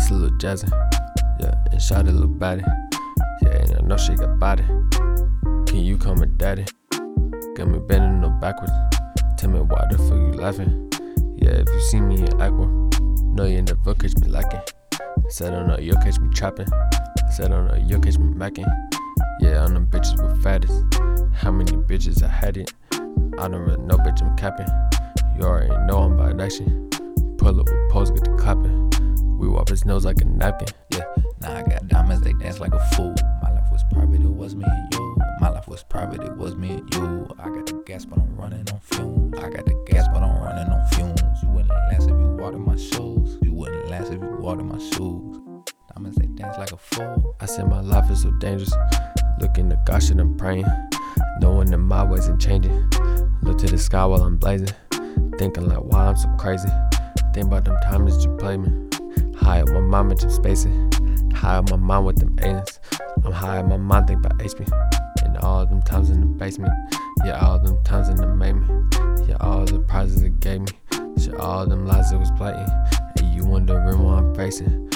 this little jazzy. Yeah, and shot a little body. Yeah, and I know she got body. Can you call me daddy? Got me bending no backwards. Tell me why the fuck you laughing? Yeah, if you see me in aqua, know you never catch me lacking. Said I know you'll catch me trapping. Said I know you'll catch me macking. Yeah, on them bitches with fattest. How many bitches I had it? I don't really know, bitch, I'm capping. You already know I'm by action. Pull up with pose, get the clapping. We wipe his nose like a napkin. Yeah, now I got diamonds, they dance like a fool. My life was private, it was me and you. My life was private, it was me and you. I got the gas, but I'm running on fumes. I got the gas, but I'm running on fumes. You wouldn't last if you water my shoes. You wouldn't last if you water my shoes. Diamonds, they dance like a fool. I said my life is so dangerous. Looking to God, shit, I'm praying. Knowing that my ways ain't changing. Look to the sky while I'm blazing. Thinking like, why I'm so crazy. Think about them times that you played me. High up my with them spacing. High up my mind with them aliens. I'm high up my mind, think about HP. And all them times in the basement. Yeah, all them times in the made me. Yeah, all the prizes it gave me. Shit, all them lies it was playing. And you wondering why I'm facing.